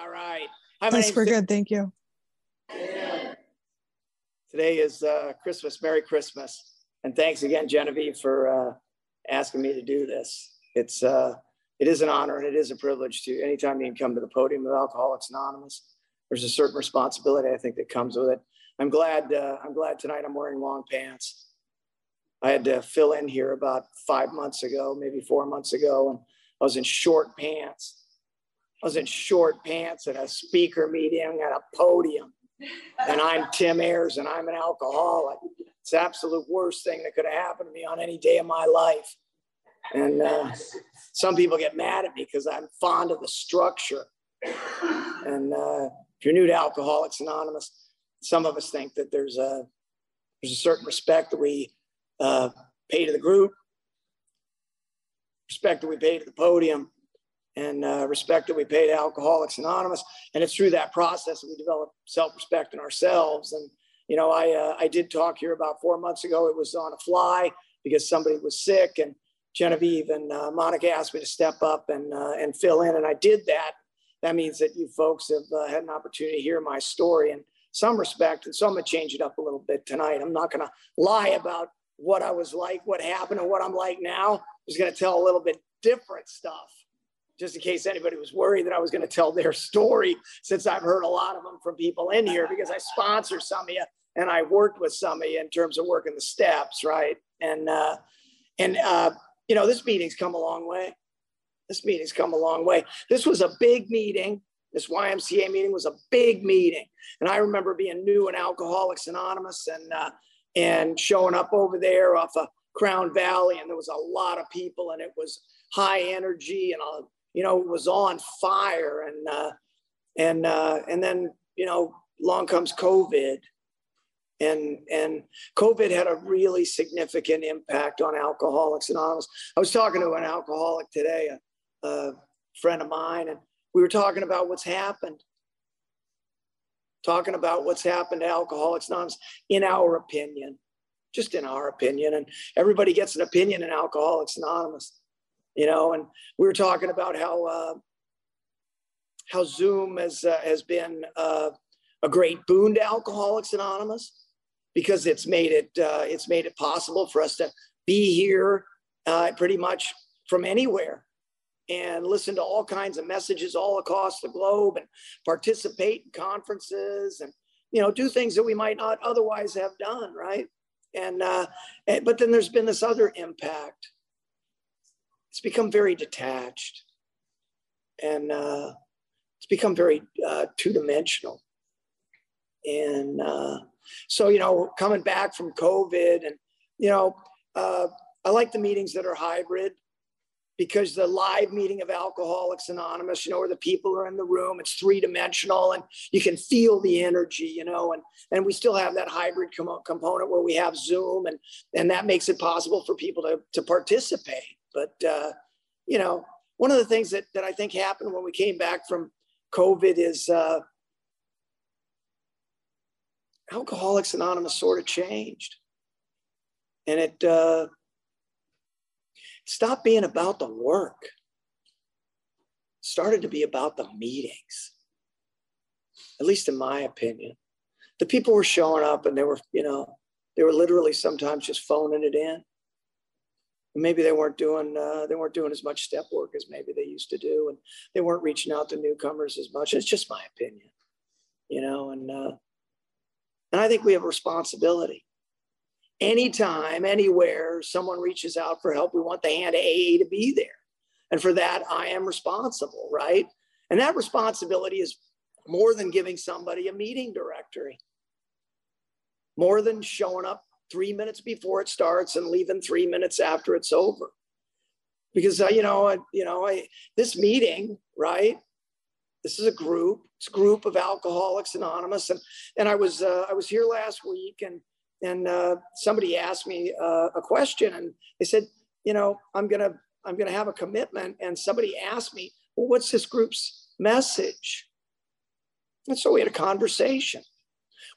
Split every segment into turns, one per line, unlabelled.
All right. Hi,
yes, we're good. Thank you.
Today is uh, Christmas. Merry Christmas. And thanks again, Genevieve, for uh, asking me to do this. It's uh, it is an honor and it is a privilege to anytime you can come to the podium of Alcoholics Anonymous. There's a certain responsibility I think that comes with it. I'm glad. Uh, I'm glad tonight I'm wearing long pants. I had to fill in here about five months ago, maybe four months ago, and I was in short pants. I was in short pants at a speaker meeting at a podium. And I'm Tim Ayers and I'm an alcoholic. It's the absolute worst thing that could have happened to me on any day of my life. And uh, some people get mad at me because I'm fond of the structure. And uh, if you're new to Alcoholics Anonymous, some of us think that there's a there's a certain respect that we uh, pay to the group, respect that we pay to the podium, and uh, respect that we pay to Alcoholics Anonymous. And it's through that process that we develop self-respect in ourselves. And you know, I uh, I did talk here about four months ago. It was on a fly because somebody was sick, and Genevieve and uh, Monica asked me to step up and uh, and fill in, and I did that. That means that you folks have uh, had an opportunity to hear my story in some respect, and so I'm gonna change it up a little bit tonight. I'm not gonna lie about what I was like, what happened, and what I'm like now. I'm just gonna tell a little bit different stuff just in case anybody was worried that I was going to tell their story, since I've heard a lot of them from people in here because I sponsor some of you and I worked with some of you in terms of working the steps, right? And uh, and uh, you know, this meeting's come a long way. This meeting's come a long way. This was a big meeting. This YMCA meeting was a big meeting, and I remember being new in Alcoholics Anonymous and uh, and showing up over there off of Crown Valley, and there was a lot of people, and it was high energy, and a you know, was on fire. And, uh, and, uh, and then, you know, long comes COVID. And, and COVID had a really significant impact on Alcoholics Anonymous. I was talking to an alcoholic today, a, a friend of mine, and we were talking about what's happened talking about what's happened to Alcoholics Anonymous in our opinion, just in our opinion. And everybody gets an opinion in Alcoholics Anonymous you know, and we were talking about how uh, how Zoom has uh, has been uh, a great boon to Alcoholics Anonymous because it's made it uh, it's made it possible for us to be here uh, pretty much from anywhere and listen to all kinds of messages all across the globe and participate in conferences and you know do things that we might not otherwise have done right? And, uh, but then there's been this other impact it's become very detached and uh, it's become very uh, two dimensional. And uh, so, you know, coming back from COVID and, you know, uh, I like the meetings that are hybrid because the live meeting of Alcoholics Anonymous, you know, where the people are in the room, it's three dimensional and you can feel the energy, you know, and, and we still have that hybrid com- component where we have Zoom and, and that makes it possible for people to, to participate. But, uh, you know, one of the things that, that I think happened when we came back from COVID is uh, Alcoholics Anonymous sort of changed. And it uh, stopped being about the work, started to be about the meetings, at least in my opinion. The people were showing up and they were, you know, they were literally sometimes just phoning it in maybe they weren't doing uh, they weren't doing as much step work as maybe they used to do and they weren't reaching out to newcomers as much. It's just my opinion you know and uh, and i think we have a responsibility. Anytime anywhere someone reaches out for help we want the hand of aa to be there. And for that i am responsible right? And that responsibility is more than giving somebody a meeting directory. More than showing up three minutes before it starts and leaving three minutes after it's over. Because uh, you know, I, you know, I, this meeting, right? This is a group. It's a group of Alcoholics Anonymous, and and I was uh, I was here last week, and and uh, somebody asked me uh, a question, and they said, you know, I'm gonna I'm gonna have a commitment, and somebody asked me, well, what's this group's message? And so we had a conversation.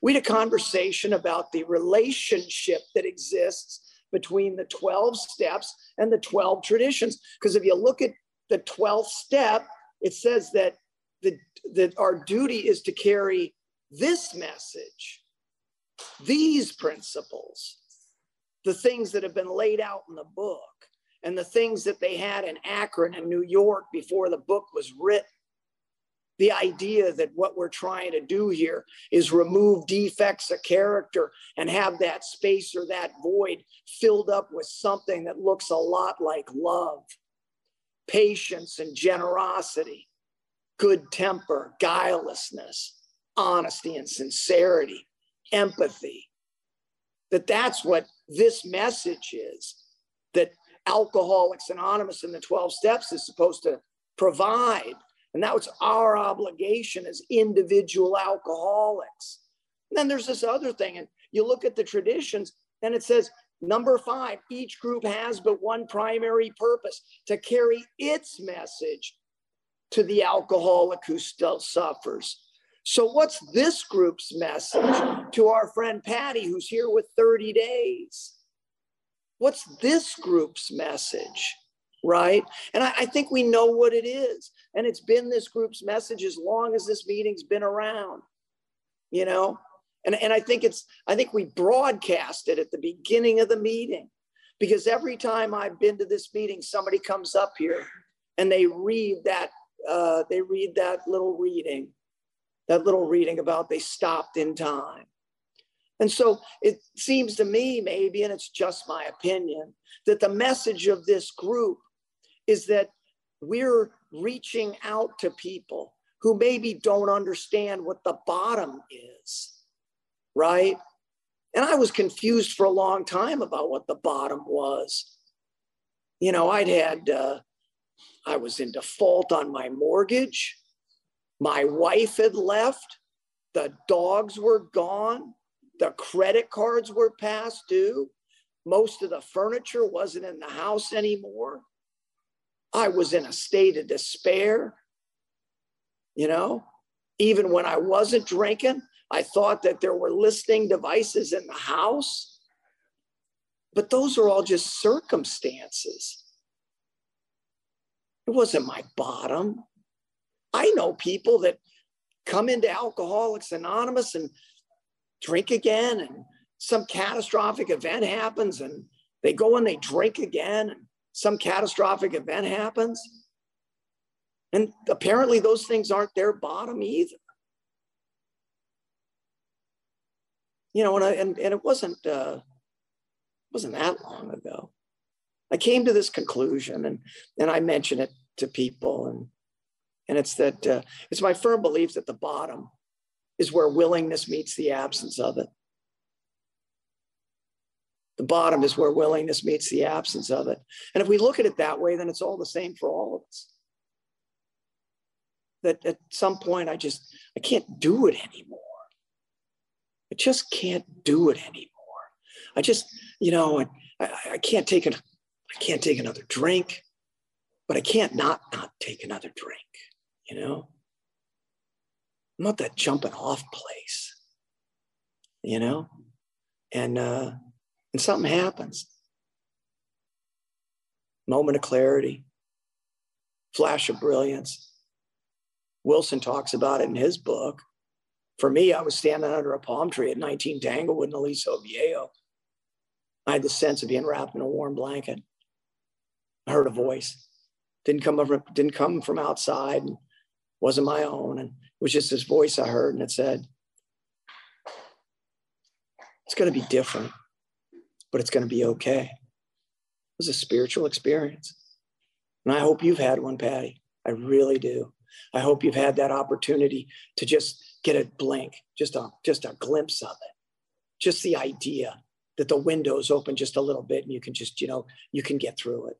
We had a conversation about the relationship that exists between the 12 steps and the 12 traditions. Because if you look at the 12th step, it says that the that our duty is to carry this message, these principles, the things that have been laid out in the book, and the things that they had in Akron and New York before the book was written. The idea that what we're trying to do here is remove defects of character and have that space or that void filled up with something that looks a lot like love, patience, and generosity, good temper, guilelessness, honesty and sincerity, empathy. That that's what this message is that Alcoholics Anonymous and the 12 steps is supposed to provide. And now it's our obligation as individual alcoholics. And then there's this other thing, and you look at the traditions, and it says, number five, each group has but one primary purpose to carry its message to the alcoholic who still suffers. So, what's this group's message to our friend Patty, who's here with 30 days? What's this group's message? Right. And I, I, think we know what it is. And it's been this group's message as long as this meeting's been around, you know? And, and I think it's, I think we broadcast it at the beginning of the meeting because every time I've been to this meeting, somebody comes up here and they read that, uh, they read that little reading, that little reading about they stopped in time. And so it seems to me, maybe, and it's just my opinion, that the message of this group is that we're reaching out to people who maybe don't understand what the bottom is, right? And I was confused for a long time about what the bottom was. You know, I'd had, uh, I was in default on my mortgage. My wife had left. The dogs were gone. The credit cards were past due. Most of the furniture wasn't in the house anymore. I was in a state of despair. You know, even when I wasn't drinking, I thought that there were listening devices in the house. But those are all just circumstances. It wasn't my bottom. I know people that come into Alcoholics Anonymous and drink again and some catastrophic event happens and they go and they drink again some catastrophic event happens. And apparently those things aren't their bottom either. You know and, I, and, and it wasn't uh, wasn't that long ago. I came to this conclusion and and i mention it to people and and it's that uh, it's my firm belief that the bottom is where willingness meets the absence of it. The bottom is where willingness meets the absence of it. And if we look at it that way, then it's all the same for all of us. That at some point, I just, I can't do it anymore. I just can't do it anymore. I just, you know, I, I, I can't take it. I can't take another drink, but I can't not not take another drink, you know? I'm not that jumping off place, you know? And uh, and something happens. Moment of clarity, flash of brilliance. Wilson talks about it in his book. For me, I was standing under a palm tree at 19 Tanglewood in Aliso Viejo. I had the sense of being wrapped in a warm blanket. I heard a voice. Didn't come from, didn't come from outside and wasn't my own. And it was just this voice I heard, and it said, It's going to be different, but it's going to be okay. It was a spiritual experience. And I hope you've had one, Patty. I really do. I hope you've had that opportunity to just get a blink, just a just a glimpse of it. Just the idea that the windows open just a little bit and you can just, you know, you can get through it.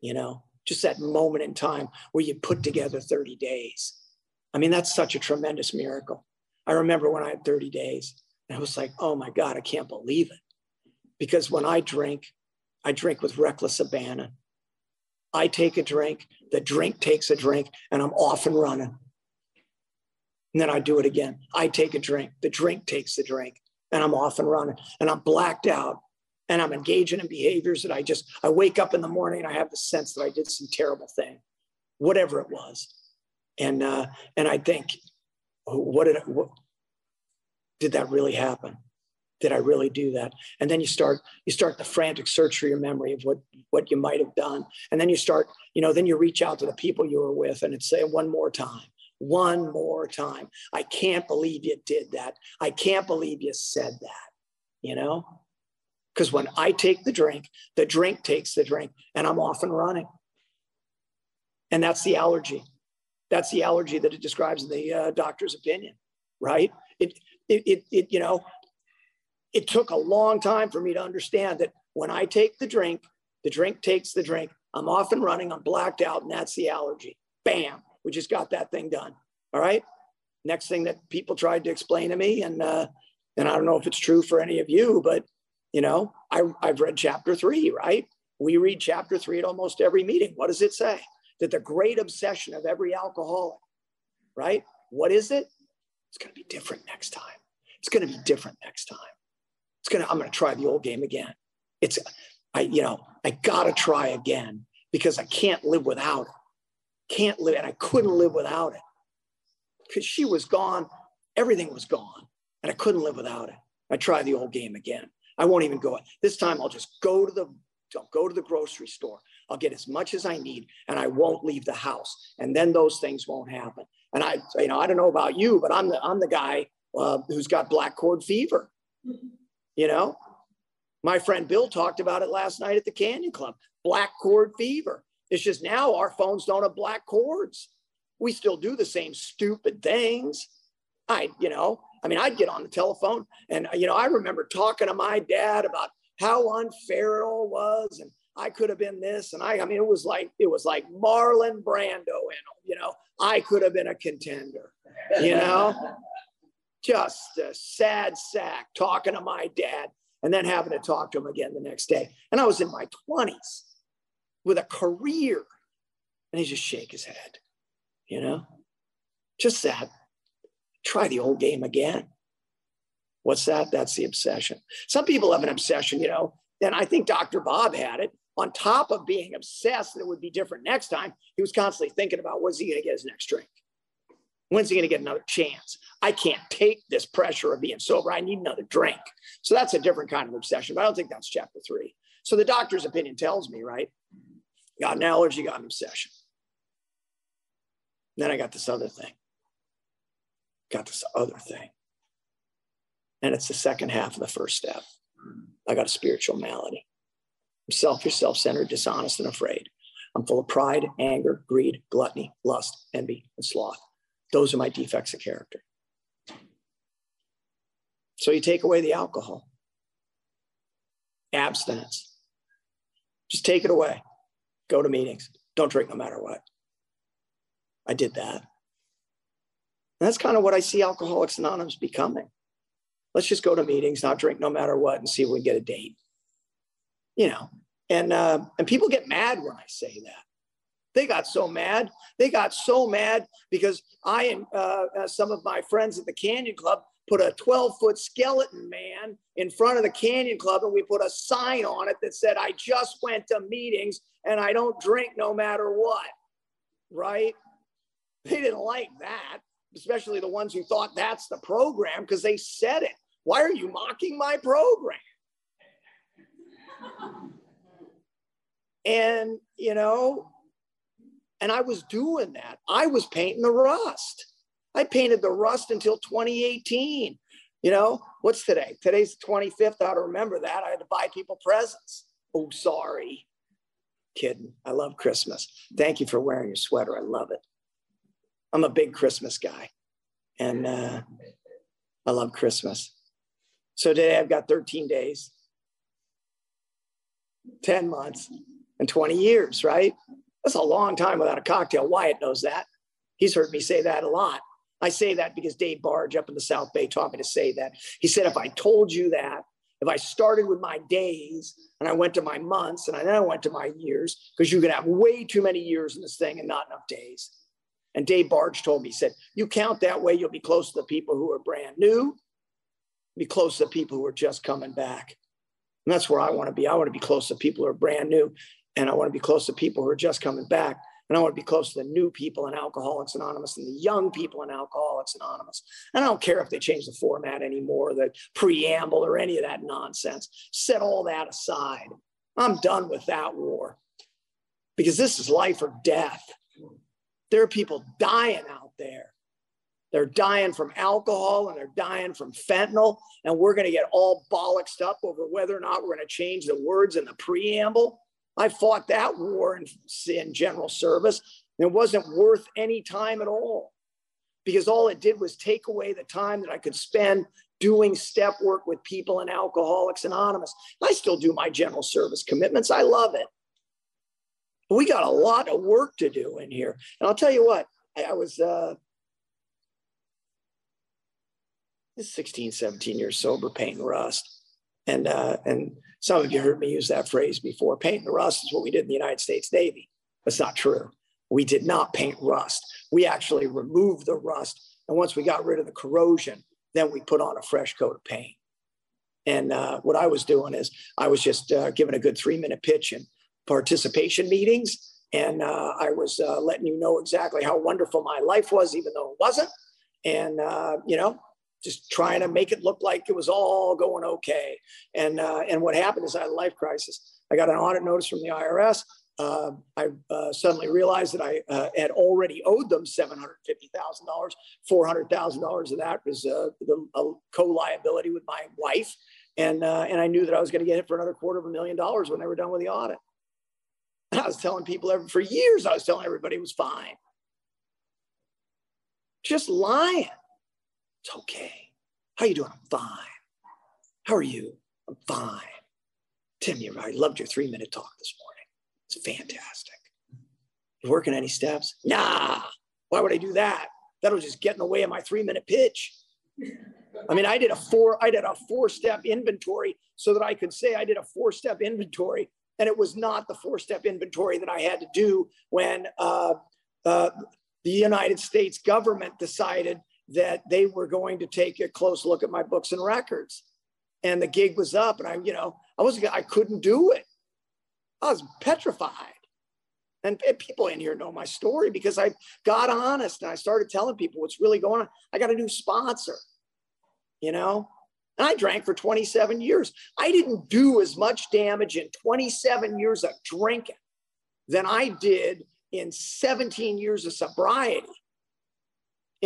You know, just that moment in time where you put together 30 days I mean, that's such a tremendous miracle. I remember when I had 30 days, and I was like, oh my God, I can't believe it. Because when I drink, I drink with reckless abandon. I take a drink, the drink takes a drink, and I'm off and running. And then I do it again. I take a drink, the drink takes the drink, and I'm off and running. And I'm blacked out and I'm engaging in behaviors that I just, I wake up in the morning and I have the sense that I did some terrible thing, whatever it was. And uh, and I think, what did what, did that really happen? Did I really do that? And then you start you start the frantic search for your memory of what what you might have done. And then you start, you know, then you reach out to the people you were with and it's say one more time, one more time. I can't believe you did that. I can't believe you said that. You know, because when I take the drink, the drink takes the drink, and I'm off and running. And that's the allergy. That's the allergy that it describes in the uh, doctor's opinion, right? It, it, it, it, you know, it took a long time for me to understand that when I take the drink, the drink takes the drink. I'm off and running. I'm blacked out, and that's the allergy. Bam, we just got that thing done. All right. Next thing that people tried to explain to me, and uh, and I don't know if it's true for any of you, but you know, I, I've read chapter three, right? We read chapter three at almost every meeting. What does it say? That the great obsession of every alcoholic, right? What is it? It's going to be different next time. It's going to be different next time. It's to, I'm to try the old game again. It's, I, you know, I got to try again because I can't live without it. Can't live, and I couldn't live without it because she was gone. Everything was gone, and I couldn't live without it. I try the old game again. I won't even go. This time I'll just go to the I'll go to the grocery store. I'll get as much as I need and I won't leave the house. And then those things won't happen. And I, you know, I don't know about you, but I'm the I'm the guy uh, who's got black cord fever. You know, my friend Bill talked about it last night at the Canyon Club. Black cord fever. It's just now our phones don't have black cords. We still do the same stupid things. I, you know, I mean, I'd get on the telephone and, you know, I remember talking to my dad about how unfair it all was. And I could have been this. And I, I mean, it was like, it was like Marlon Brando. And, you know, I could have been a contender, you know, just a sad sack talking to my dad and then having to talk to him again the next day. And I was in my 20s with a career. And he just shake his head, you know, just sad try the old game again. What's that? That's the obsession. Some people have an obsession, you know, and I think Dr. Bob had it. On top of being obsessed that it would be different next time, he was constantly thinking about when's he going to get his next drink? When's he going to get another chance? I can't take this pressure of being sober. I need another drink. So that's a different kind of obsession, but I don't think that's chapter three. So the doctor's opinion tells me, right? Got an allergy, got an obsession. Then I got this other thing got this other thing. And it's the second half of the first step. I got a spiritual malady. I'm selfish, self centered, dishonest, and afraid. I'm full of pride, anger, greed, gluttony, lust, envy, and sloth. Those are my defects of character. So you take away the alcohol, abstinence. Just take it away. Go to meetings. Don't drink no matter what. I did that. And that's kind of what I see Alcoholics Anonymous becoming. Let's just go to meetings, not drink no matter what, and see if we can get a date. You know, and uh, and people get mad when I say that. They got so mad. They got so mad because I and uh, uh some of my friends at the Canyon Club put a 12 foot skeleton man in front of the Canyon Club and we put a sign on it that said, I just went to meetings and I don't drink no matter what. Right? They didn't like that especially the ones who thought that's the program because they said it. Why are you mocking my program? And, you know, and I was doing that. I was painting the rust. I painted the rust until 2018. You know, what's today? Today's the 25th. I don't remember that. I had to buy people presents. Oh, sorry. Kidding. I love Christmas. Thank you for wearing your sweater. I love it. I'm a big Christmas guy, and uh, I love Christmas. So today I've got 13 days, 10 months, and 20 years, right? That's a long time without a cocktail. Wyatt knows that. He's heard me say that a lot. I say that because Dave Barge up in the South Bay taught me to say that. He said, if I told you that, if I started with my days and I went to my months and I then I went to my years, because you can have way too many years in this thing and not enough days. And Dave Barge told me, he said, You count that way, you'll be close to the people who are brand new, be close to the people who are just coming back. And that's where I want to be. I want to be close to people who are brand new, and I want to be close to people who are just coming back And I want to be close to the new people in Alcoholics Anonymous and the young people in Alcoholics Anonymous. And I don't care if they change the format anymore, the preamble or any of that nonsense. Set all that aside. I'm done with that war because this is life or death. There are people dying out there. They're dying from alcohol and they're dying from fentanyl. And we're going to get all bollocksed up over whether or not we're going to change the words in the preamble. I fought that war in, in general service. It wasn't worth any time at all because all it did was take away the time that I could spend doing step work with people in Alcoholics Anonymous. I still do my general service commitments. I love it. But we got a lot of work to do in here. And I'll tell you what, I, I was uh, 16, 17 years sober, painting rust. And, uh, and some of you heard me use that phrase before. Painting the rust is what we did in the United States Navy. That's not true. We did not paint rust. We actually removed the rust. And once we got rid of the corrosion, then we put on a fresh coat of paint. And uh, what I was doing is I was just uh, giving a good three minute pitch in participation meetings. And uh, I was uh, letting you know exactly how wonderful my life was, even though it wasn't. And, uh, you know, just trying to make it look like it was all going okay. And, uh, and what happened is I had a life crisis. I got an audit notice from the IRS. Uh, I uh, suddenly realized that I uh, had already owed them $750,000. $400,000 of that was uh, the co-liability with my wife. And, uh, and I knew that I was going to get it for another quarter of a million dollars when they were done with the audit. And I was telling people every, for years, I was telling everybody it was fine. Just lying. It's okay. How you doing? I'm fine. How are you? I'm fine. Tim, you I loved your three minute talk this morning. It's fantastic. You working any steps? Nah. Why would I do that? That'll just get in the way of my three minute pitch. I mean, I did a four, I did a four step inventory so that I could say I did a four step inventory, and it was not the four step inventory that I had to do when uh, uh, the United States government decided that they were going to take a close look at my books and records, and the gig was up, and I, you know, I wasn't, I couldn't do it. I was petrified. And people in here know my story because I got honest and I started telling people what's really going on. I got a new sponsor, you know, and I drank for 27 years. I didn't do as much damage in 27 years of drinking than I did in 17 years of sobriety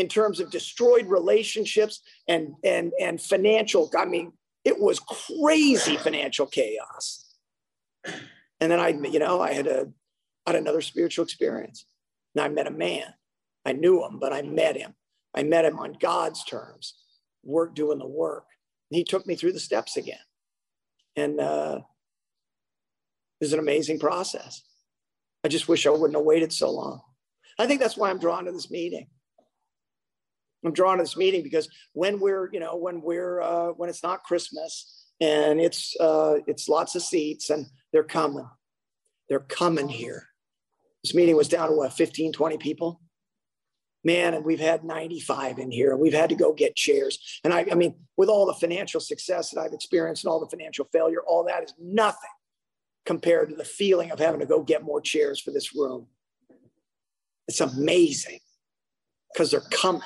in terms of destroyed relationships and and and financial i mean it was crazy financial chaos and then I, you know, I had a, had another spiritual experience. And I met a man. I knew him, but I met him. I met him on God's terms, work doing the work. And he took me through the steps again. And uh, it was an amazing process. I just wish I wouldn't have waited so long. I think that's why I'm drawn to this meeting. I'm drawn to this meeting because when we're, you know, when we're, uh, when it's not Christmas and it's, uh, it's lots of seats and they're coming. They're coming here. This meeting was down to what, 15, 20 people? Man, and we've had 95 in here, we've had to go get chairs. And I, I mean, with all the financial success that I've experienced and all the financial failure, all that is nothing compared to the feeling of having to go get more chairs for this room. It's amazing because they're coming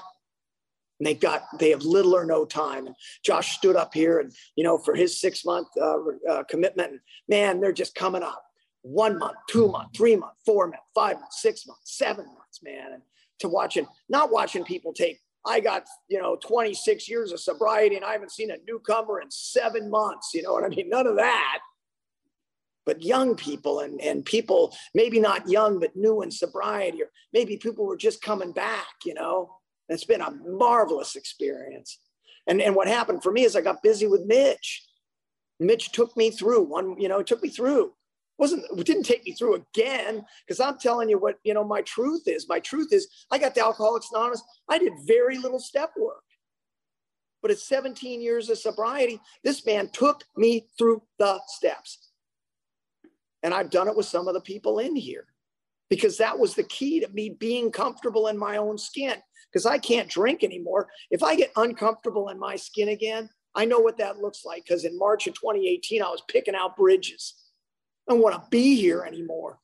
and they got they have little or no time. And josh stood up here and you know for his six month uh, uh, commitment man they're just coming up. One month two month three month four month five months six months seven months man. And to watching not watching people take i got you know 26 years of sobriety and i haven't seen a newcomer in seven months you know what i mean? None of that. But young people and, and people maybe not young but new in sobriety or maybe people were just coming back you know it's been a marvelous experience. And, and what happened for me is I got busy with Mitch. Mitch took me through one, you know, took me through. Wasn't didn't take me through again because I'm telling you what you know my truth is. My truth is I got the Alcoholics Anonymous. I did very little step work, but at 17 years of sobriety, this man took me through the steps, and I've done it with some of the people in here because that was the key to me being comfortable in my own skin because I can't drink anymore. If I get uncomfortable in my skin again, I know what that looks like because in March of 2018, I was picking out bridges. I don't want to be here anymore.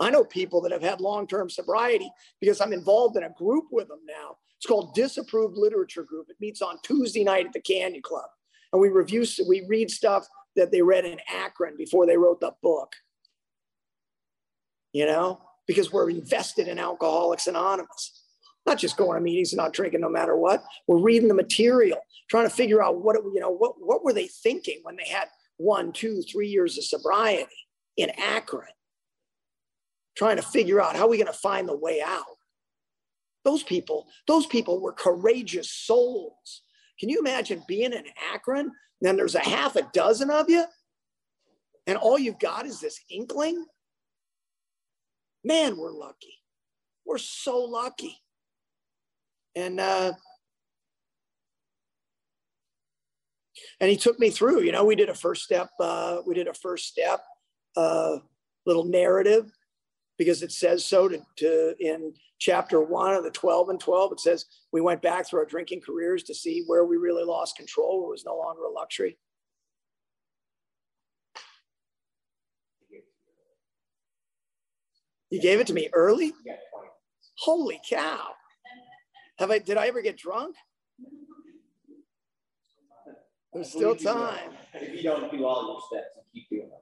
I know people that have had long term sobriety because I'm involved in a group with them now. It's called Disapproved Literature Group. It meets on Tuesday night at the Canyon Club. And we review, we read stuff that they read in Akron before they wrote the book. You know, because we're invested in Alcoholics Anonymous. Not just going to meetings and not drinking no matter what. We're reading the material, trying to figure out what you know, what, what were they thinking when they had one, two, three years of sobriety in Akron? Trying to figure out how are we going to find the way out. Those people, those people were courageous souls. Can you imagine being in Akron? Then there's a half a dozen of you, and all you've got is this inkling. Man, we're lucky. We're so lucky. And uh, and he took me through. You know, we did a first step. Uh, we did a first step uh, little narrative because it says so to, to in chapter one of the 12 and 12, it says we went back through our drinking careers to see where we really lost control, where it was no longer a luxury. You gave it to me early? Holy cow. Have I did I ever get drunk? There's still time.
If you don't do all your steps, you keep doing them.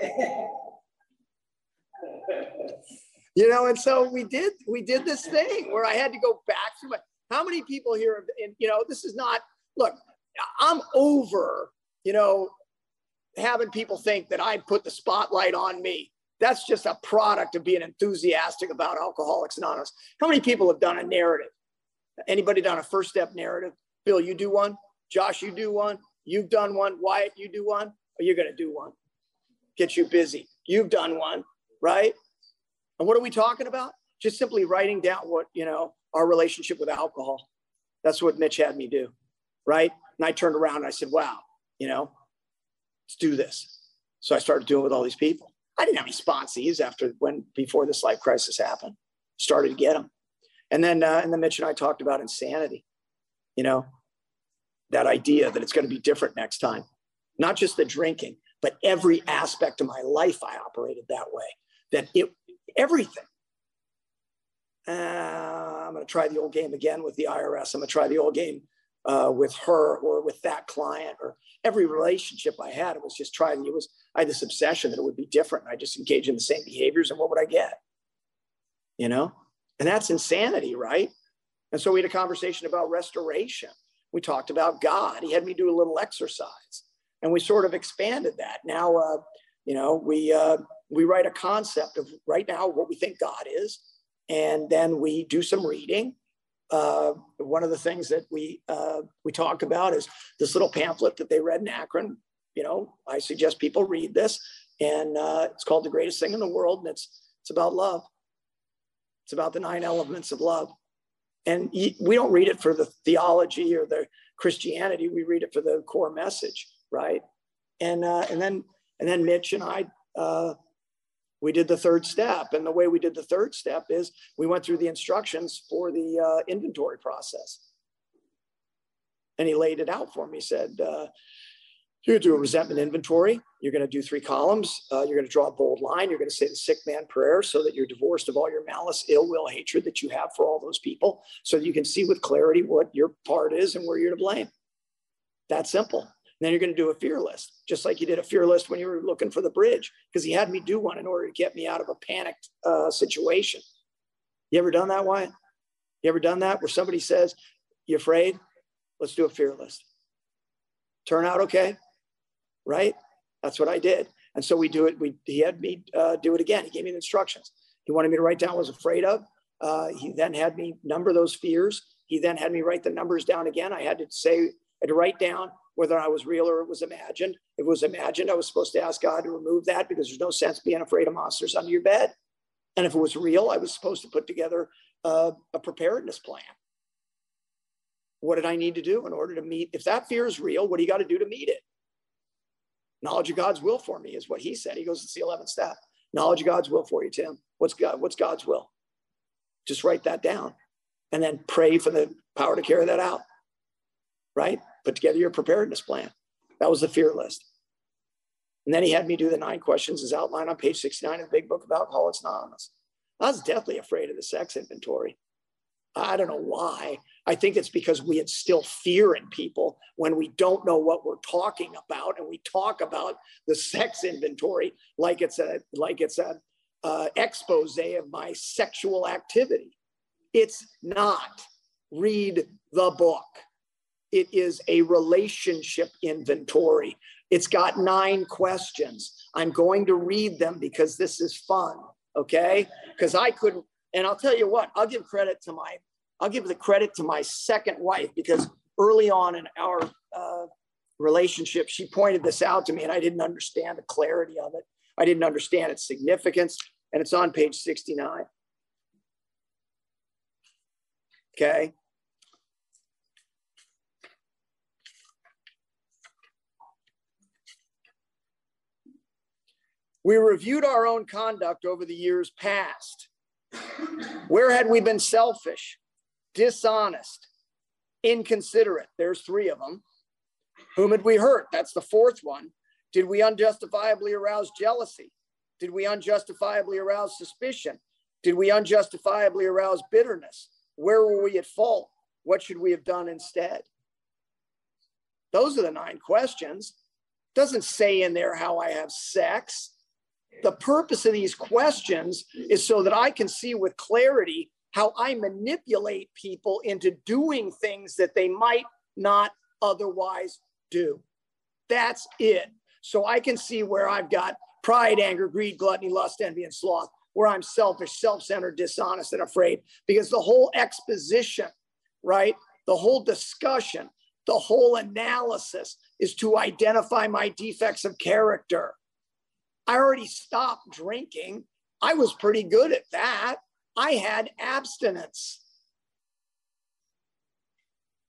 you know, and so we did we did this thing where I had to go back through my how many people here and you know, this is not look, I'm over, you know, having people think that I put the spotlight on me. That's just a product of being enthusiastic about Alcoholics Anonymous. How many people have done a narrative? Anybody done a first step narrative? Bill, you do one. Josh, you do one. You've done one. Wyatt, you do one. Or you're going to do one. Get you busy. You've done one right? And what are we talking about? Just simply writing down what, you know, our relationship with alcohol. That's what Mitch had me do, right? And I turned around and I said, wow, you know, let's do this. So I started doing it with all these people. I didn't have any sponsees after when before this life crisis happened. Started to get them, and then uh, and then Mitch and I talked about insanity. You know, that idea that it's going to be different next time, not just the drinking, but every aspect of my life I operated that way that it everything. Uh, I'm going to try the old game again with the IRS. I'm going to try the old game uh, with her or with that client or every relationship I had. It was just trying. It was I had this obsession that it would be different. I just engage in the same behaviors, and what would I get? You know, and that's insanity, right? And so we had a conversation about restoration. We talked about God. He had me do a little exercise, and we sort of expanded that. Now, uh, you know, we uh, we write a concept of right now what we think God is, and then we do some reading. Uh, one of the things that we uh, we talk about is this little pamphlet that they read in Akron. You know, I suggest people read this, and uh, it's called "The Greatest Thing in the World," and it's it's about love. It's about the nine elements of love, and we don't read it for the theology or the Christianity. We read it for the core message, right? And uh, and then and then Mitch and I uh, we did the third step. And the way we did the third step is we went through the instructions for the uh, inventory process. And he laid it out for me. He said, uh, to do a resentment inventory. You're going to do three columns. Uh, you're going to draw a bold line. You're going to say the sick man prayer so that you're divorced of all your malice, ill will, hatred that you have for all those people so that you can see with clarity what your part is and where you're to blame. That simple then you're going to do a fear list, just like you did a fear list when you were looking for the bridge, because he had me do one in order to get me out of a panicked uh, situation. You ever done that, Wyatt? You ever done that where somebody says, You afraid? Let's do a fear list. Turn out okay, right? That's what I did. And so we do it. We he had me uh, do it again. He gave me the instructions. He wanted me to write down what I was afraid of. Uh, he then had me number those fears. He then had me write the numbers down again. I had to say, I had to write down whether I was real or it was imagined. If it was imagined, I was supposed to ask God to remove that because there's no sense being afraid of monsters under your bed. And if it was real, I was supposed to put together a, a preparedness plan. What did I need to do in order to meet? If that fear is real, what do you got to do to meet it? Knowledge of God's will for me is what he said. He goes, it's the 11th step. Knowledge of God's will for you, Tim. What's God? What's God's will? Just write that down and then pray for the power to carry that out. Right? Put together your preparedness plan. That was the fear list. And then he had me do the nine questions as outlined on page 69 of the big book of Alcoholics Anonymous. I was deathly afraid of the sex inventory. I don't know why. I think it's because we instill fear in people when we don't know what we're talking about, and we talk about the sex inventory like it's a like it's a uh, expose of my sexual activity. It's not. Read the book. It is a relationship inventory. It's got nine questions. I'm going to read them because this is fun. Okay. Because I couldn't, and I'll tell you what, I'll give credit to my, I'll give the credit to my second wife because early on in our uh, relationship, she pointed this out to me and I didn't understand the clarity of it. I didn't understand its significance. And it's on page 69. Okay. We reviewed our own conduct over the years past. Where had we been selfish, dishonest, inconsiderate? There's three of them. Whom had we hurt? That's the fourth one. Did we unjustifiably arouse jealousy? Did we unjustifiably arouse suspicion? Did we unjustifiably arouse bitterness? Where were we at fault? What should we have done instead? Those are the nine questions. Doesn't say in there how I have sex. The purpose of these questions is so that I can see with clarity how I manipulate people into doing things that they might not otherwise do. That's it. So I can see where I've got pride, anger, greed, gluttony, lust, envy, and sloth, where I'm selfish, self centered, dishonest, and afraid. Because the whole exposition, right? The whole discussion, the whole analysis is to identify my defects of character. I already stopped drinking. I was pretty good at that. I had abstinence.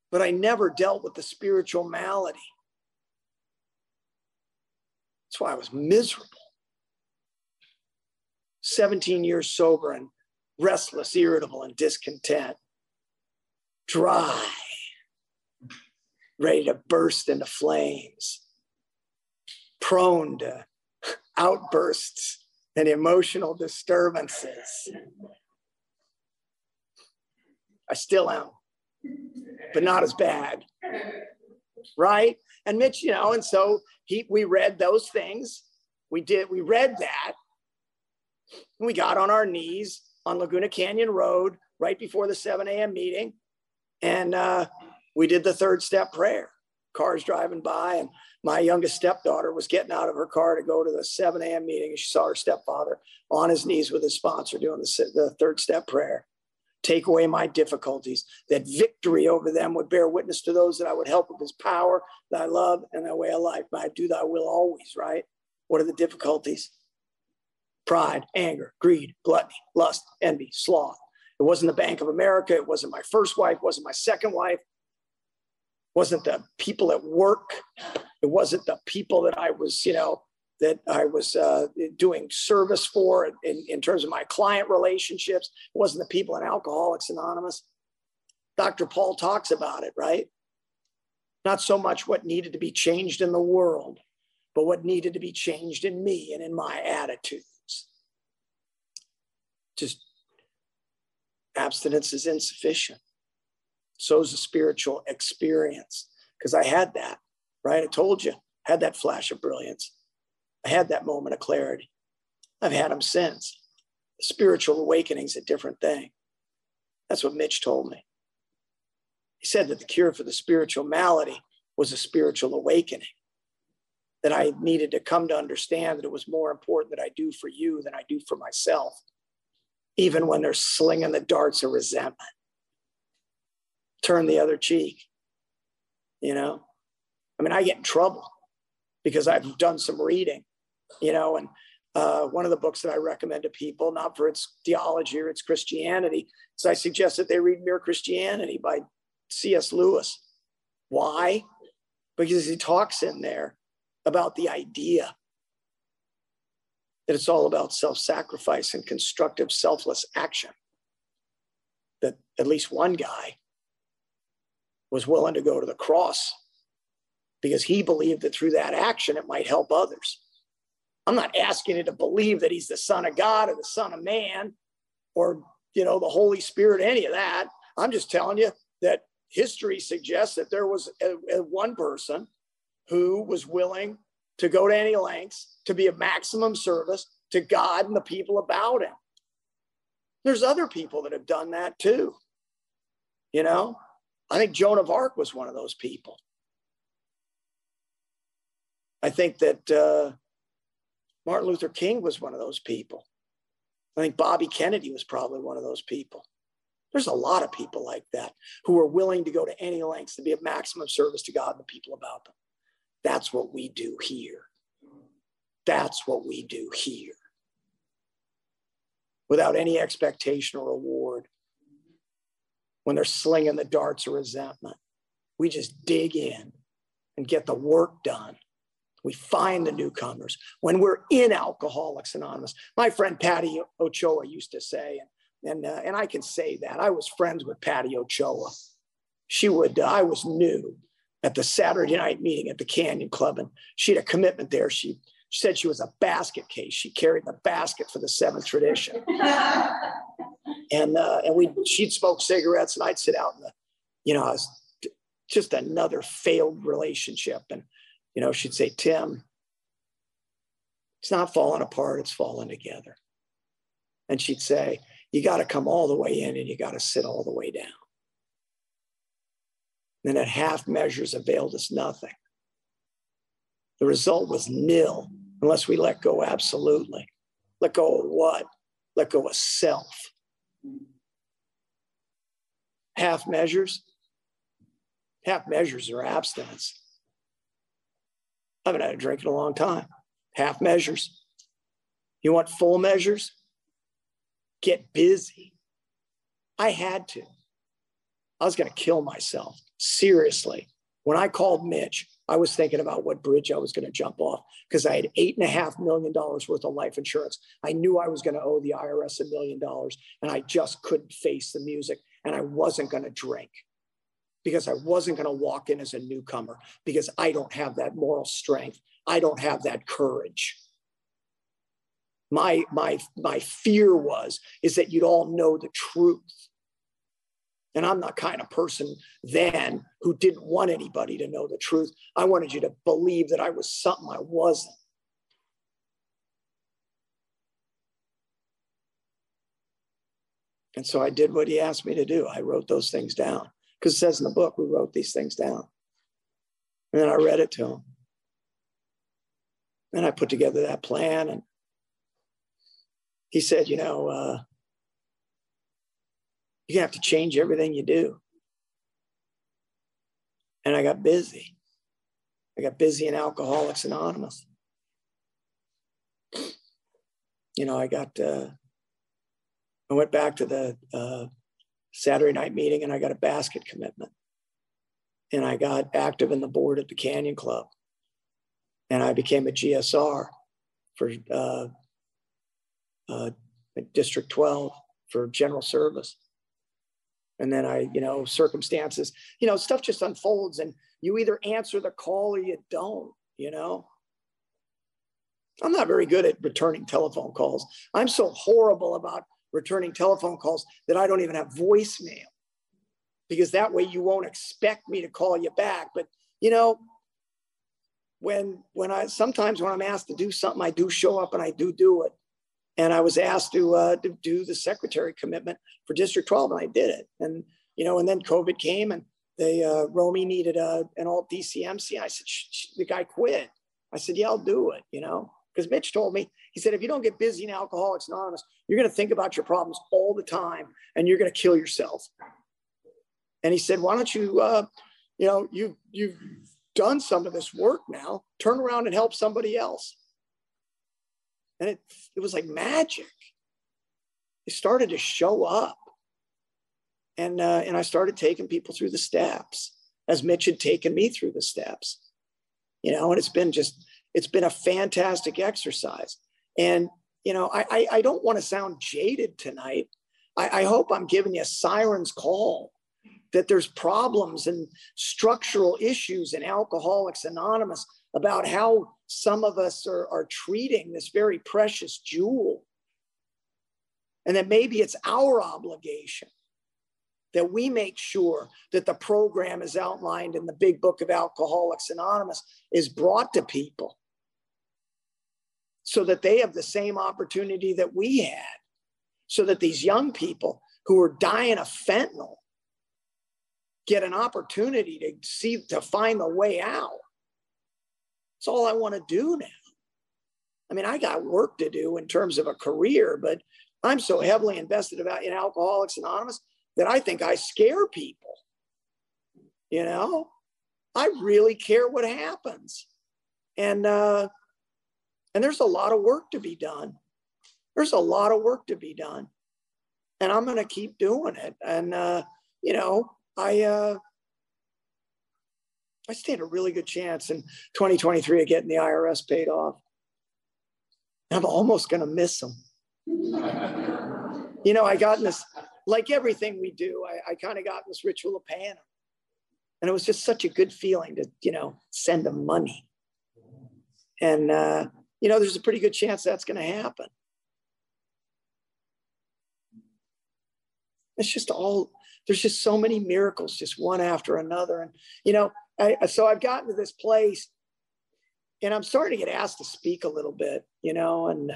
But I never dealt with the spiritual malady. That's why I was miserable. 17 years sober and restless, irritable, and discontent, dry, ready to burst into flames, prone to outbursts and emotional disturbances. I still am, but not as bad. Right? And Mitch, you know, and so he we read those things. We did, we read that. We got on our knees on Laguna Canyon Road right before the 7 a.m. meeting. And uh, we did the third step prayer. Cars driving by, and my youngest stepdaughter was getting out of her car to go to the 7 a.m. meeting, and she saw her stepfather on his knees with his sponsor doing the, the third step prayer. Take away my difficulties, that victory over them would bear witness to those that I would help with his power, thy love, and thy way of life. But I do thy will always, right? What are the difficulties? pride, anger, greed, gluttony, lust, envy, sloth. It wasn't the Bank of America. It wasn't my first wife. It wasn't my second wife. Wasn't the people at work. It wasn't the people that I was, you know, that I was uh, doing service for in, in terms of my client relationships. It wasn't the people in Alcoholics Anonymous. Dr. Paul talks about it, right? Not so much what needed to be changed in the world, but what needed to be changed in me and in my attitudes. just abstinence is insufficient. So is a spiritual experience because I had that, right? I told you, had that flash of brilliance. I had that moment of clarity. I've had them since. The spiritual awakening's a different thing. That's what Mitch told me. He said that the cure for the spiritual malady was a spiritual awakening. That I needed to come to understand that it was more important that I do for you than I do for myself even when they're slinging the darts of resentment. Turn the other cheek. You know, I mean, I get in trouble because I've done some reading, you know, and uh, one of the books that I recommend to people, not for its theology or its Christianity, is I suggest that they read Mere Christianity by C.S. Lewis. Why? Because he talks in there about the idea that it's all about self sacrifice and constructive, selfless action. That at least one guy was willing to go to the cross because he believed that through that action it might help others. I'm not asking you to believe that he's the son of God or the son of man or, you know, the Holy Spirit, any of that. I'm just telling you that history suggests that there was a, a one person who was willing to go to any lengths to be of maximum service to God and the people about him. There's other people that have done that too. You know, I think Joan of Arc was one of those people. I think that uh, Martin Luther King was one of those people. I think Bobby Kennedy was probably one of those people. There's a lot of people like that who are willing to go to any lengths to be of maximum service to God and the people about them. That's what we do here. That's what we do here. Without any expectation or reward. When they're slinging the darts of resentment, we just dig in and get the work done we find the newcomers when we're in Alcoholics Anonymous. My friend Patty Ochoa used to say, and, uh, and I can say that I was friends with Patty Ochoa. She would, uh, I was new at the Saturday night meeting at the Canyon Club, and she had a commitment there. She, she said she was a basket case. She carried the basket for the seventh tradition. and uh, and we she'd smoke cigarettes, and I'd sit out in the, you know, I was just another failed relationship. And you know, she'd say, Tim, it's not falling apart, it's falling together. And she'd say, You got to come all the way in and you got to sit all the way down. And at half measures availed us nothing. The result was nil unless we let go absolutely. Let go of what? Let go of self. Half measures, half measures are abstinence. I haven't had a drink in a long time. Half measures. You want full measures? Get busy. I had to. I was going to kill myself. Seriously. When I called Mitch, I was thinking about what bridge I was going to jump off because I had eight and a half million dollars worth of life insurance. I knew I was going to owe the IRS a million dollars and I just couldn't face the music and I wasn't going to drink because I wasn't going to walk in as a newcomer because I don't have that moral strength. I don't have that courage. My, my, my fear was is that you'd all know the truth. And I'm the kind of person then who didn't want anybody to know the truth. I wanted you to believe that I was something I wasn't. And so I did what he asked me to do. I wrote those things down because it says in the book we wrote these things down. And then I read it to him. And I put together that plan. And he said, you know, uh, you have to change everything you do. And I got busy. I got busy in Alcoholics Anonymous. You know, I got, uh, I went back to the uh, Saturday night meeting and I got a basket commitment. And I got active in the board at the Canyon Club. And I became a GSR for uh, uh, District 12 for general service. And then I, you know, circumstances, you know, stuff just unfolds and you either answer the call or you don't, you know. I'm not very good at returning telephone calls. I'm so horrible about returning telephone calls that I don't even have voicemail because that way you won't expect me to call you back. But you know, when when I sometimes when I'm asked to do something, I do show up and I do do it. And I was asked to, uh, to do the secretary commitment for District 12, and I did it. And you know, and then COVID came, and they uh, Romy needed a, uh, an alt DCMC. I said, the guy quit. I said, yeah, I'll do it. You know, because Mitch told me, he said, if you don't get busy in Alcoholics Anonymous, you're going to think about your problems all the time and you're going to kill yourself. And he said, why don't you, uh, you know, you, you've done some of this work now, turn around and help somebody else. And it, it was like magic. It started to show up. And, uh, and I started taking people through the steps as Mitch had taken me through the steps. You know, and it's been just it's been a fantastic exercise. And, you know, I, I, I don't want to sound jaded tonight. I, I hope I'm giving you a siren's call that there's problems and structural issues in Alcoholics Anonymous about how some of us are, are treating this very precious jewel. And that maybe it's our obligation that we make sure that the program is outlined in the big book of Alcoholics Anonymous is brought to people so that they have the same opportunity that we had, so that these young people who are dying of fentanyl get an opportunity to see to find the way out. That's all I want to do now. I mean, I got work to do in terms of a career, but I'm so heavily invested about in Alcoholics Anonymous that I think I scare people. You know, I really care what happens. And uh, and there's a lot of work to be done. There's a lot of work to be done. And I'm gonna keep doing it. And uh, you know, I uh I stand a really good chance in 2023 of getting the IRS paid off. I'm almost gonna miss them. you know, I got in this like everything we do, I, I kind of got in this ritual of paying them. And it was just such a good feeling to, you know, send them money. And, uh, you know, there's a pretty good chance that's going to happen. It's just all, there's just so many miracles, just one after another. And, you know, I, so I've gotten to this place and I'm starting to get asked to speak a little bit, you know, and,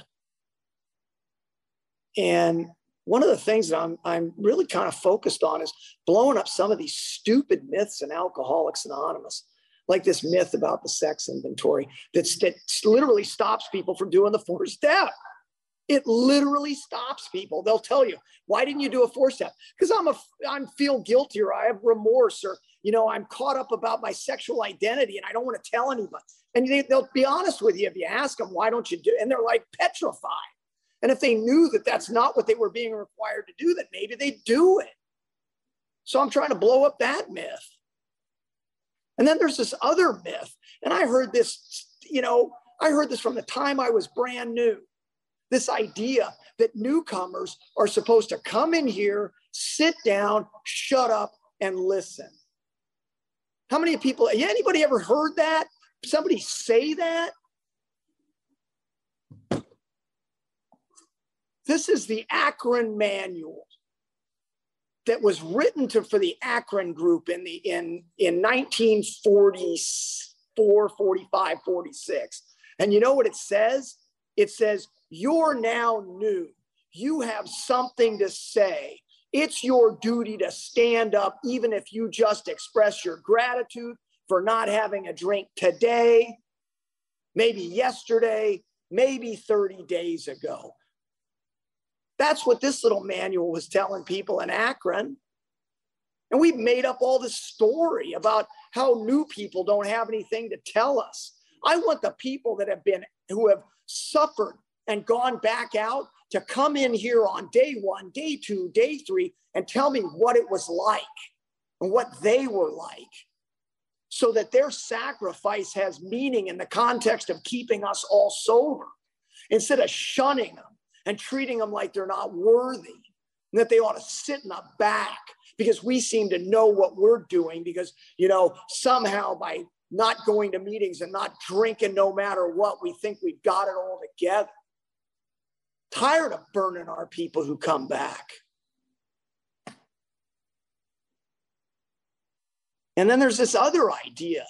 and one of the things that I'm, I'm really kind of focused on is blowing up some of these stupid myths in Alcoholics Anonymous, like this myth about the sex inventory that's, that literally stops people from doing the four step. It literally stops people. They'll tell you, why didn't you do a four step? Because I'm a I'm feel guilty or I have remorse or you know I'm caught up about my sexual identity and I don't want to tell anybody. And they, they'll be honest with you if you ask them, why don't you do? And they're like petrified. And if they knew that that's not what they were being required to do, then maybe they'd do it. So I'm trying to blow up that myth. And then there's this other myth. And I heard this, you know, I heard this from the time I was brand new. This idea that newcomers are supposed to come in here, sit down, shut up, and listen. How many people, anybody ever heard that? Somebody say that? This is the Akron manual that was written to for the Akron group in the in in 1944, 45, 46. And you know what it says? It says, You're now new. You have something to say. It's your duty to stand up, even if you just express your gratitude for not having a drink today, maybe yesterday, maybe 30 days ago. That's what this little manual was telling people in Akron. And we've made up all this story about how new people don't have anything to tell us. I want the people that have been, who have suffered and gone back out to come in here on day one, day two, day three, and tell me what it was like and what they were like so that their sacrifice has meaning in the context of keeping us all sober instead of shunning them and treating them like they're not worthy and that they ought to sit in the back because we seem to know what we're doing because, you know, somehow by not going to meetings and not drinking no matter what, we think we've got it all together. Tired of burning our people who come back. And then there's this other idea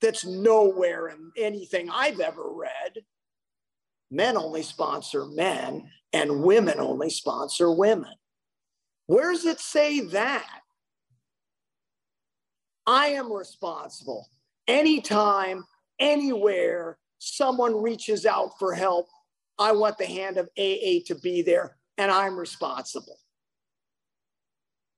that's nowhere in anything I've ever read. Men only sponsor men, and women only sponsor women. Where does it say that? I am responsible anytime, anywhere someone reaches out for help. I want the hand of AA to be there, and I'm responsible.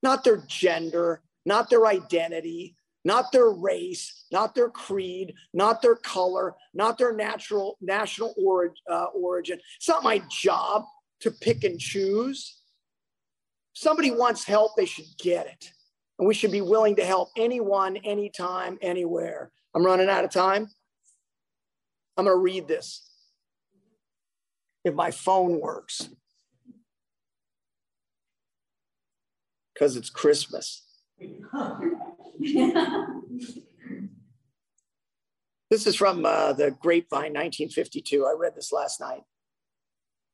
Not their gender, not their identity, not their race, not their creed, not their color, not their natural national uh, origin. It's not my job to pick and choose. If somebody wants help, they should get it. And we should be willing to help anyone, anytime, anywhere. I'm running out of time. I'm going to read this. If my phone works, because it's Christmas. This is from uh, the Grapevine, 1952. I read this last night.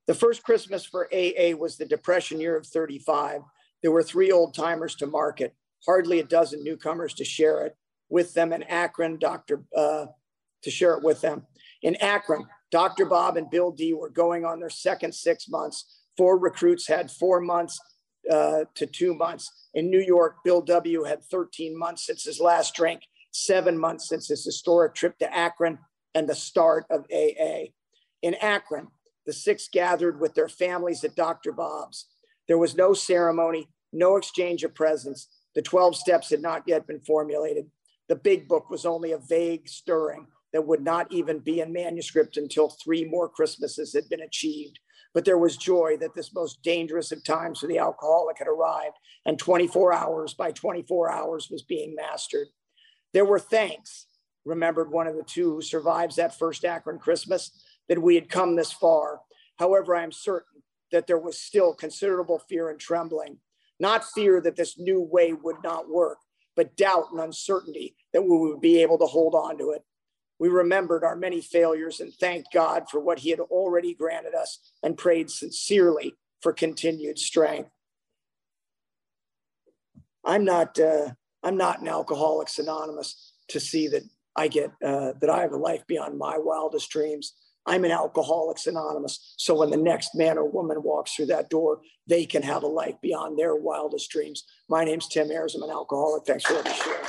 The first Christmas for AA was the Depression year of 35. There were three old timers to market, hardly a dozen newcomers to share it with them in Akron, Dr. Uh, to share it with them. In Akron, Dr. Bob and Bill D were going on their second six months. Four recruits had four months uh, to two months. In New York, Bill W had 13 months since his last drink, seven months since his historic trip to Akron, and the start of AA. In Akron, the six gathered with their families at Dr. Bob's. There was no ceremony, no exchange of presents. The 12 steps had not yet been formulated. The big book was only a vague stirring that would not even be in manuscript until three more Christmases had been achieved. But there was joy that this most dangerous of times for the alcoholic had arrived, and 24 hours by 24 hours was being mastered. There were thanks, remembered one of the two who survives that first Akron Christmas, that we had come this far. However, I am certain that there was still considerable fear and trembling, not fear that this new way would not work, but doubt and uncertainty that we would be able to hold on to it. We remembered our many failures and thanked God for what He had already granted us and prayed sincerely for continued strength. I'm not. Uh, I'm not an Alcoholics Anonymous to see that I get uh, that I have a life beyond my wildest dreams. I'm an Alcoholics Anonymous. So when the next man or woman walks through that door, they can have a life beyond their wildest dreams. My name's Tim Ayers. I'm an alcoholic. Thanks for share.